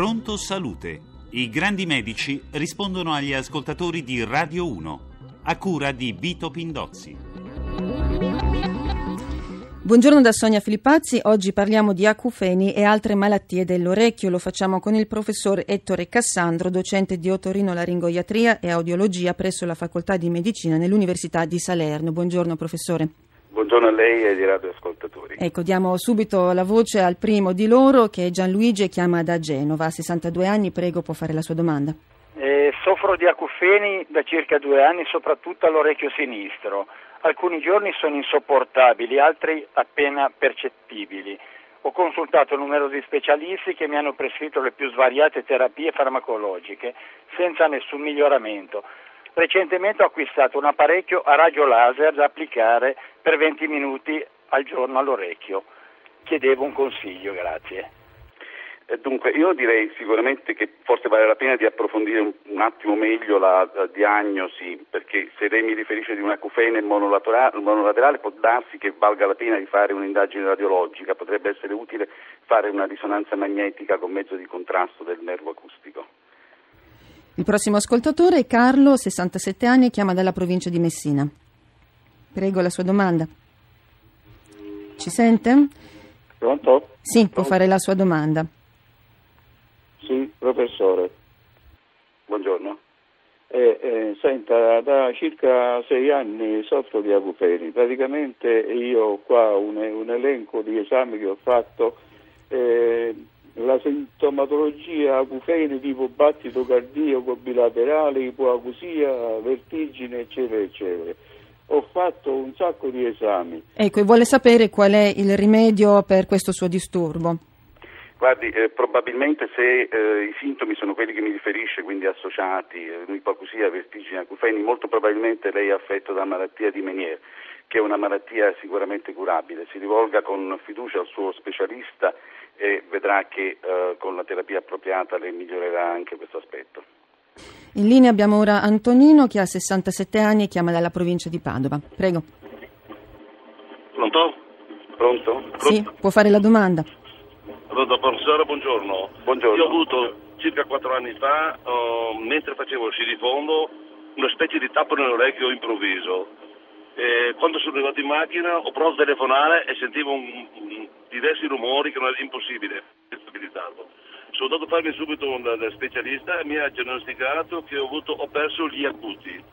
Pronto Salute. I grandi medici rispondono agli ascoltatori di Radio 1, a cura di Vito Pindozzi. Buongiorno da Sonia Filippazzi, oggi parliamo di acufeni e altre malattie dell'orecchio. Lo facciamo con il professor Ettore Cassandro, docente di otorinolaringoiatria e audiologia presso la Facoltà di Medicina nell'Università di Salerno. Buongiorno professore. Buongiorno a lei e ai radioascoltatori. Ecco, diamo subito la voce al primo di loro che è Gianluigi e chiama da Genova. Ha 62 anni, prego, può fare la sua domanda. Eh, soffro di acufeni da circa due anni, soprattutto all'orecchio sinistro. Alcuni giorni sono insopportabili, altri appena percettibili. Ho consultato numerosi specialisti che mi hanno prescritto le più svariate terapie farmacologiche senza nessun miglioramento. Recentemente ho acquistato un apparecchio a raggio laser da applicare per 20 minuti al giorno all'orecchio. Chiedevo un consiglio, grazie. Eh, dunque, io direi sicuramente che forse vale la pena di approfondire un, un attimo meglio la, la, diagnosi, perché se lei mi riferisce di un acufene monolaterale può darsi che valga la pena di fare un'indagine radiologica, potrebbe essere utile fare una risonanza magnetica con mezzo di contrasto del nervo acustico. Il prossimo ascoltatore è Carlo, 67 anni, e chiama dalla provincia di Messina. Prego la sua domanda. Ci sente? Pronto? Sì, può fare la sua domanda. Sì, professore. Buongiorno. Eh, eh, senta, da circa sei anni soffro di acufeni. Praticamente io ho qua un, un elenco di esami che ho fatto. Eh, la sintomatologia acufeni tipo battito cardiaco bilaterale, ipoacusia, vertigine, eccetera, eccetera. Ho fatto un sacco di esami. Ecco, e vuole sapere qual è il rimedio per questo suo disturbo? Guardi, eh, probabilmente se eh, i sintomi sono quelli che mi riferisce, quindi associati, eh, ipoacusia, vertigine, acufeni, molto probabilmente lei è affetto da malattia di Meniere, che è una malattia sicuramente curabile. Si rivolga con fiducia al suo specialista e vedrà che eh, con la terapia appropriata lei migliorerà anche questo aspetto. In linea abbiamo ora Antonino che ha 67 anni e chiama dalla provincia di Padova. Prego. Pronto? Pronto? Sì, può fare la domanda. Pronto, professore, buongiorno. Buongiorno. Io ho avuto circa 4 anni fa, uh, mentre facevo il scidifondo, una specie di tappo nell'orecchio improvviso. E quando sono arrivato in macchina ho provato a telefonare e sentivo un, un, diversi rumori che non era impossibile, stabilizzato. Sono andato a farmi subito un, un specialista e mi ha diagnosticato che ho, avuto, ho perso gli acuti.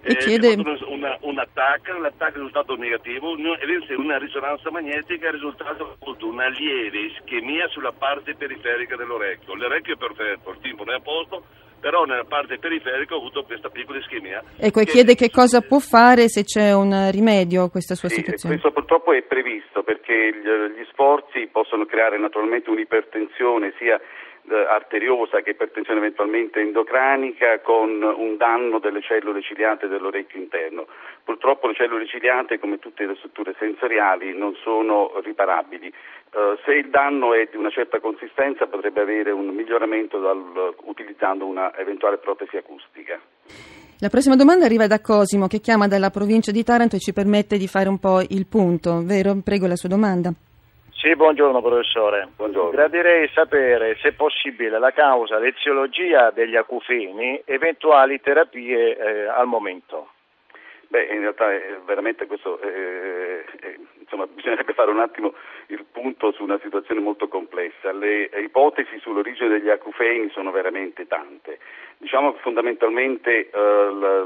E chiede... Una, un attacco, l'attacco è risultato negativo, e una risonanza magnetica è risultato appunto una lieve ischemia sulla parte periferica dell'orecchio. L'orecchio è perfetto, il timpano è a posto, però nella parte periferica ho avuto questa piccola ischemia. Ecco, e chiede che cosa può fare se c'è un rimedio a questa sua sì, situazione. Questo purtroppo è previsto perché gli, gli sforzi possono creare naturalmente un'ipertensione sia arteriosa che ipertensione eventualmente endocranica con un danno delle cellule ciliate dell'orecchio interno. Purtroppo le cellule ciliate, come tutte le strutture sensoriali, non sono riparabili. Uh, se il danno è di una certa consistenza potrebbe avere un miglioramento dal, utilizzando una eventuale protesi acustica. La prossima domanda arriva da Cosimo che chiama dalla provincia di Taranto e ci permette di fare un po' il punto, vero? Prego la sua domanda. Sì, buongiorno professore. Buongiorno. Gradirei sapere, se possibile, la causa, l'eziologia degli acufeni, eventuali terapie eh, al momento. Beh, in realtà eh, veramente questo, eh, eh, insomma, bisognerebbe fare un attimo il punto su una situazione molto complessa. Le ipotesi sull'origine degli acufeni sono veramente tante. Diciamo che fondamentalmente eh, la,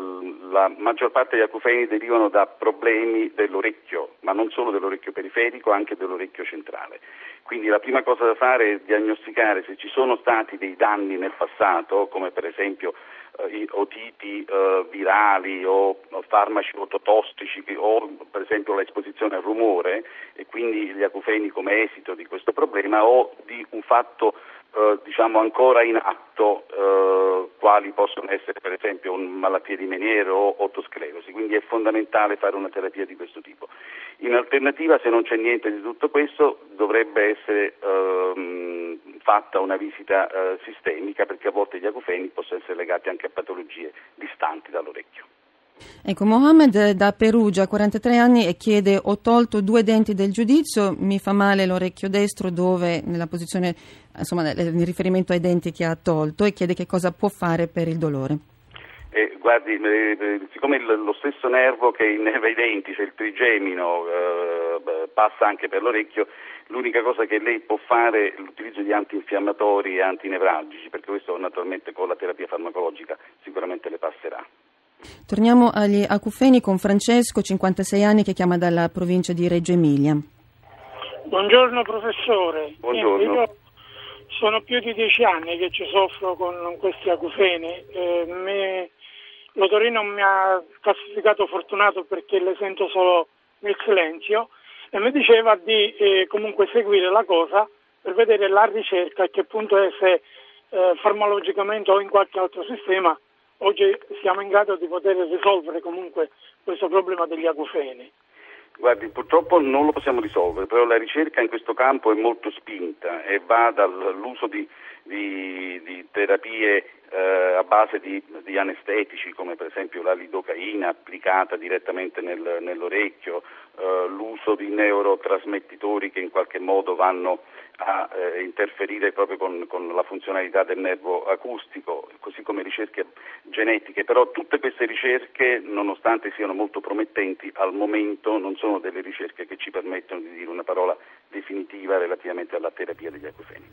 la, maggior parte degli acufeni derivano da problemi dell'orecchio, ma non solo dell'orecchio periferico, anche dell'orecchio centrale. Quindi la prima cosa da fare è diagnosticare se ci sono stati dei danni nel passato, come per esempio eh, otiti eh, virali o farmaci ototossici o per esempio l'esposizione al rumore e quindi gli acufeni come esito di questo problema o di un fatto eh, diciamo ancora in atto eh, quali possono essere per esempio malattie di Meniere o otosclerosi, quindi è fondamentale fare una terapia di questo tipo. In alternativa se non c'è niente di tutto questo dovrebbe essere ehm, fatta una visita eh, sistemica perché a volte gli acufeni possono essere legati anche a patologie distanti dall'orecchio. Ecco, Mohammed da Perugia, 43 anni, e chiede ho tolto due denti del giudizio, mi fa male l'orecchio destro dove, nella posizione, insomma, in riferimento ai denti che ha tolto e chiede che cosa può fare per il dolore. Eh, guardi, eh, siccome il, lo stesso nervo che innerva i denti, cioè il trigemino, eh, passa anche per l'orecchio, l'unica cosa che lei può fare è l'utilizzo di antinfiammatori e antinevralgici, perché questo naturalmente con la terapia farmacologica sicuramente le passerà. Torniamo agli acufeni con Francesco, 56 anni, che chiama dalla provincia di Reggio Emilia. Buongiorno professore. Buongiorno. Io sono più di dieci anni che ci soffro con questi acufeni. Eh, me, l'otorino mi ha classificato fortunato perché le sento solo nel silenzio e mi diceva di eh, comunque seguire la cosa per vedere la ricerca a che punto è se eh, farmacologicamente o in qualche altro sistema oggi siamo in grado di poter risolvere comunque questo problema degli acufeni. Guardi, purtroppo non lo possiamo risolvere, però la ricerca in questo campo è molto spinta e va dall'uso di, di, di terapie eh, a base di, di, anestetici come per esempio la lidocaina applicata direttamente nel, nell'orecchio, eh, l'uso di neurotrasmettitori che in qualche modo vanno a eh, interferire proprio con, con, la funzionalità del nervo acustico, così come ricerche genetiche, però tutte queste ricerche, nonostante siano molto promettenti, al momento non sono delle ricerche che ci permettono di dire una parola definitiva relativamente alla terapia degli acufeni.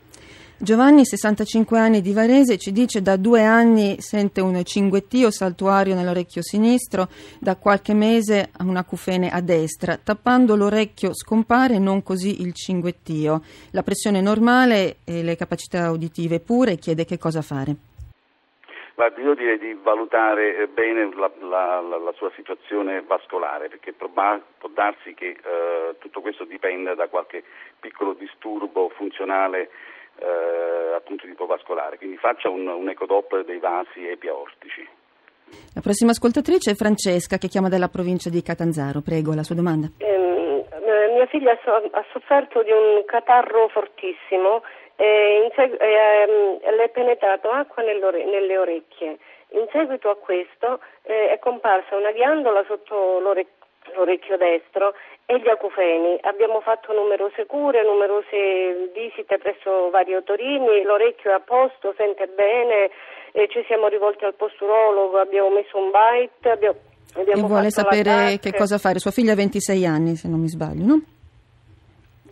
Giovanni, 65 anni di Varese, ci dice da due anni sente un cinguettio saltuario nell'orecchio sinistro, da qualche mese un acufene a destra. Tappando l'orecchio scompare, non così il cinguettio. La pressione normale e le capacità uditive pure, chiede che cosa fare. Guardi, io direi di valutare eh, bene la, la, la, la sua situazione vascolare, perché proba- può darsi che eh, tutto questo dipenda da qualche piccolo disturbo funzionale eh, appunto tipo vascolare, quindi faccia un, un ecodoppler dei vasi epiaortici. La prossima ascoltatrice è Francesca che chiama dalla provincia di Catanzaro, prego la sua domanda. Eh, mia figlia ha sofferto di un catarro fortissimo e seg- eh, le è penetrato acqua nelle orecchie. In seguito a questo eh, è comparsa una ghiandola sotto l'orecchio l'orecchio destro e gli acufeni. Abbiamo fatto numerose cure, numerose visite presso vari otorini, l'orecchio è a posto, sente bene, eh, ci siamo rivolti al posturologo, abbiamo messo un bite, abbiamo, abbiamo e vuole sapere che cosa fare. Sua figlia ha 26 anni, se non mi sbaglio, no?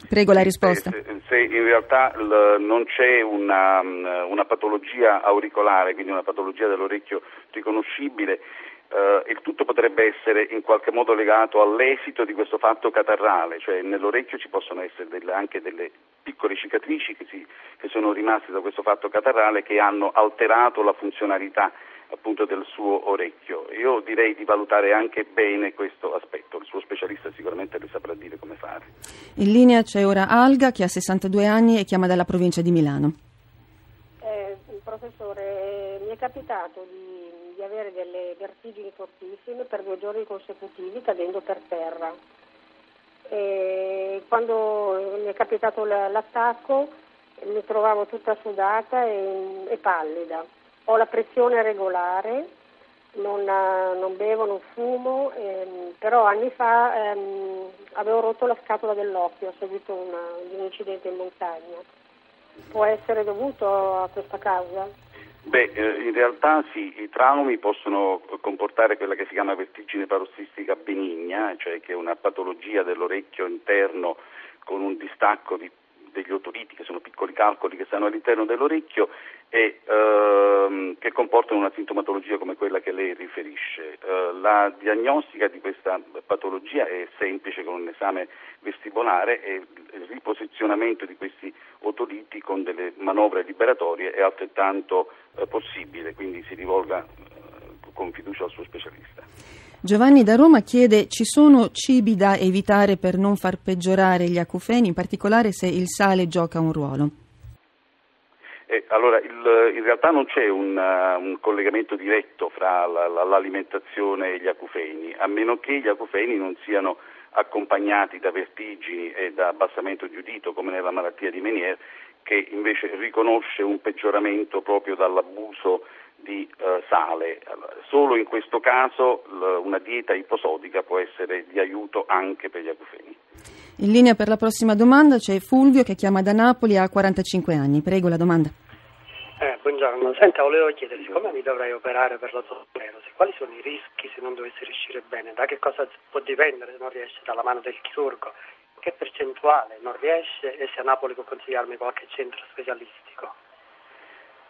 Prego la risposta. Se, se in realtà l, non c'è una, una, patologia auricolare, quindi una patologia dell'orecchio riconoscibile, eh, il tutto potrebbe essere in qualche modo legato all'esito di questo fatto catarrale, cioè nell'orecchio ci possono essere delle, anche delle piccole cicatrici che, si, che sono rimaste da questo fatto catarrale che hanno alterato la funzionalità appunto del suo orecchio. Io direi di valutare anche bene questo aspetto, il suo specialista sicuramente le saprà dire come fare. In linea c'è ora Alga che ha 62 anni e chiama dalla provincia di Milano. Eh, professore, mi è capitato di, di avere delle vertigini fortissime per due giorni consecutivi cadendo per terra. E quando mi è capitato l'attacco mi trovavo tutta sudata e, e pallida ho la pressione regolare, non, non bevo, non fumo, ehm, però anni fa ehm, avevo rotto la scatola dell'occhio a seguito una, di un incidente in montagna. Può essere dovuto a questa causa? Beh, eh, in realtà sì, i traumi possono comportare quella che si chiama vertigine parossistica benigna, cioè che è una patologia dell'orecchio interno con un distacco di degli otoliti, che sono piccoli calcoli che stanno all'interno dell'orecchio e ehm, che comportano una sintomatologia come quella che lei riferisce. Eh, la diagnostica di questa patologia è semplice con un esame vestibolare e il riposizionamento di questi otoliti con delle manovre liberatorie è altrettanto eh, possibile, quindi si rivolga eh, con fiducia al suo specialista. Giovanni da Roma chiede ci sono cibi da evitare per non far peggiorare gli acufeni, in particolare se il sale gioca un ruolo. Eh, allora, il, in realtà non c'è un, uh, un collegamento diretto fra la, la, l'alimentazione e gli acufeni, a meno che gli acufeni non siano accompagnati da vertigini e da abbassamento di udito, come nella malattia di Meniere, che invece riconosce un peggioramento proprio dall'abuso di eh, sale. Solo in questo caso l- una dieta iposodica può essere di aiuto anche per gli acufeni. In linea per la prossima domanda c'è Fulvio che chiama da Napoli ha 45 anni. Prego la domanda. Eh, buongiorno, senta, volevo chiedere, siccome mi dovrei operare per la tubercolosi, quali sono i rischi se non dovesse riuscire bene? Da che cosa può dipendere se non riesce dalla mano del chirurgo? Che percentuale non riesce e se a Napoli può consigliarmi qualche centro specialistico?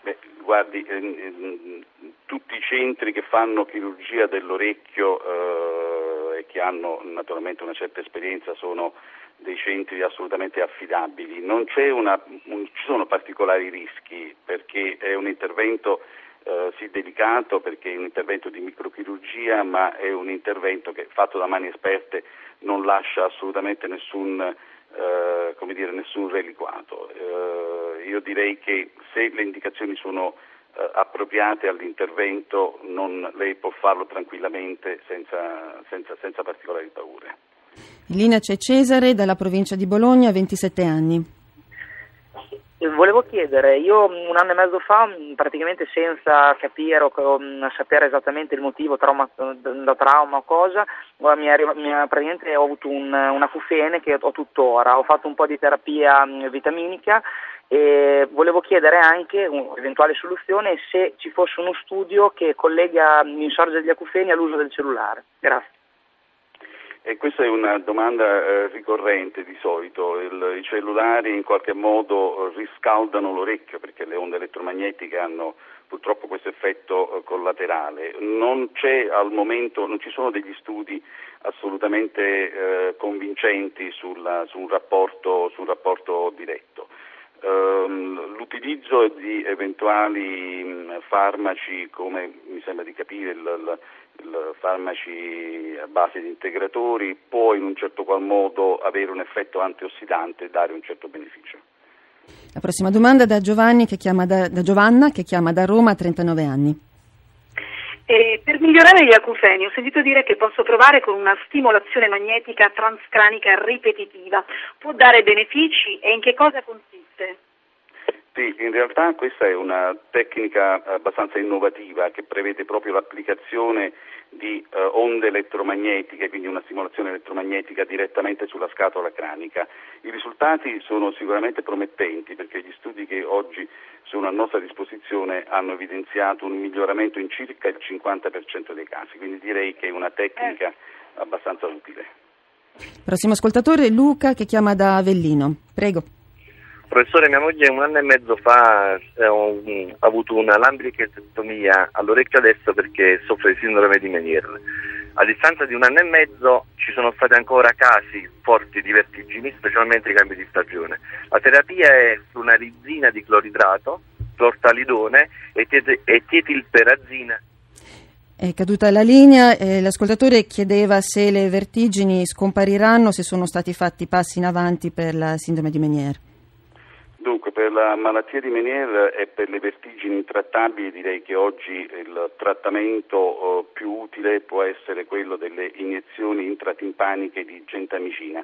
Beh, guardi, eh, tutti i centri che fanno chirurgia dell'orecchio eh, e che hanno naturalmente una certa esperienza sono dei centri assolutamente affidabili. Non una, un, ci sono particolari rischi perché è un intervento eh, sì delicato, perché è un intervento di microchirurgia, ma è un intervento che fatto da mani esperte non lascia assolutamente nessun, eh, dire, nessun reliquato. Eh, io direi che se le indicazioni sono eh, appropriate all'intervento non, lei può farlo tranquillamente senza, senza, senza particolari paure. In linea c'è Cesare dalla provincia di Bologna, 27 anni. Volevo chiedere, io un anno e mezzo fa, praticamente senza capire o sapere esattamente il motivo trauma, da trauma o cosa, mi è, mi è, praticamente ho avuto un, una cufene che ho tuttora, ho fatto un po' di terapia vitaminica e volevo chiedere anche un'eventuale soluzione se ci fosse uno studio che collega l'insorgere degli acufeni all'uso del cellulare. Grazie. E questa è una domanda eh, ricorrente di solito, Il, i cellulari in qualche modo riscaldano l'orecchio perché le onde elettromagnetiche hanno purtroppo questo effetto eh, collaterale. Non c'è al momento, non ci sono degli studi assolutamente eh, convincenti sulla, su, un rapporto, su, un rapporto, diretto. Um, l'utilizzo di eventuali mh, farmaci, come mi sembra di capire il, il farmaci a base di integratori può in un certo qual modo avere un effetto antiossidante e dare un certo beneficio. La prossima domanda da, che da, da Giovanna che chiama da Roma a 39 anni. E per migliorare gli acufeni ho sentito dire che posso provare con una stimolazione magnetica transcranica ripetitiva. Può dare benefici e in che cosa consiste? Sì, in realtà questa è una tecnica abbastanza innovativa che prevede proprio l'applicazione di eh, onde elettromagnetiche, quindi una stimolazione elettromagnetica direttamente sulla scatola cranica. I risultati sono sicuramente promettenti perché gli studi che oggi sono a nostra disposizione hanno evidenziato un miglioramento in circa il 50% dei casi, quindi direi che è una tecnica abbastanza utile. Prossimo ascoltatore Luca che chiama da Avellino. Prego. Professore, mia moglie un anno e mezzo fa eh, ha avuto una lambricectomia all'orecchio destro perché soffre di sindrome di Menier. A distanza di un anno e mezzo ci sono stati ancora casi forti di vertigini, specialmente i cambi di stagione. La terapia è flunarizzina di cloridrato, clortalidone e, tet- e tietilperazina è caduta la linea, eh, l'ascoltatore chiedeva se le vertigini scompariranno se sono stati fatti passi in avanti per la sindrome di Menier. Dunque, per la malattia di Menier e per le vertigini intrattabili direi che oggi il trattamento eh, più utile può essere quello delle iniezioni intratimpaniche di gentamicina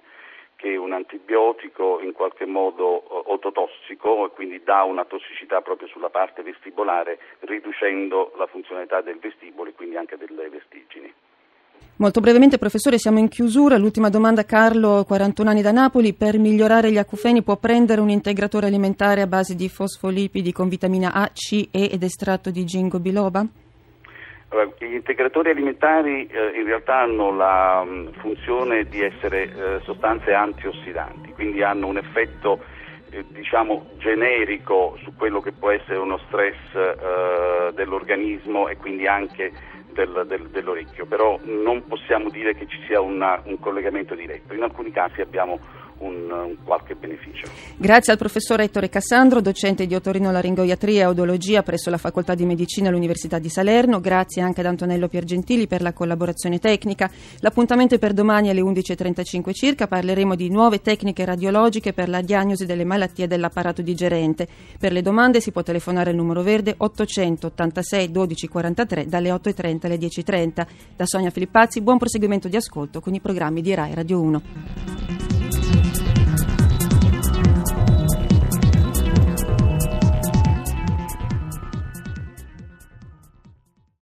che è un antibiotico in qualche modo eh, ototossico e quindi dà una tossicità proprio sulla parte vestibolare riducendo la funzionalità del vestibolo e quindi anche delle vestigini. Molto brevemente, professore, siamo in chiusura. L'ultima domanda, Carlo, 41 anni da Napoli. Per migliorare gli acufeni può prendere un integratore alimentare a base di fosfolipidi con vitamina A, C, E ed estratto di gingo biloba? Gli integratori alimentari eh, in realtà hanno la mh, mm, funzione di essere eh, sostanze antiossidanti, quindi hanno un effetto eh, diciamo generico su quello che può essere uno stress eh, dell'organismo e quindi anche del, del, dell'orecchio, però non possiamo dire che ci sia una, un collegamento diretto, in alcuni casi abbiamo un, un, qualche beneficio. Grazie al professor Ettore Cassandro, docente di otorinolaringoiatria e audiologia presso la Facoltà di Medicina all'Università di Salerno, grazie anche ad Antonello Piergentili per la collaborazione tecnica. L'appuntamento è per domani alle 11.35 circa, parleremo di nuove tecniche radiologiche per la diagnosi delle malattie dell'apparato digerente. Per le domande si può telefonare al numero verde 886 12 43 dalle 8.30 alle 10.30. Da Sonia Filippazzi, buon proseguimento di ascolto con i programmi di RAI Radio 1.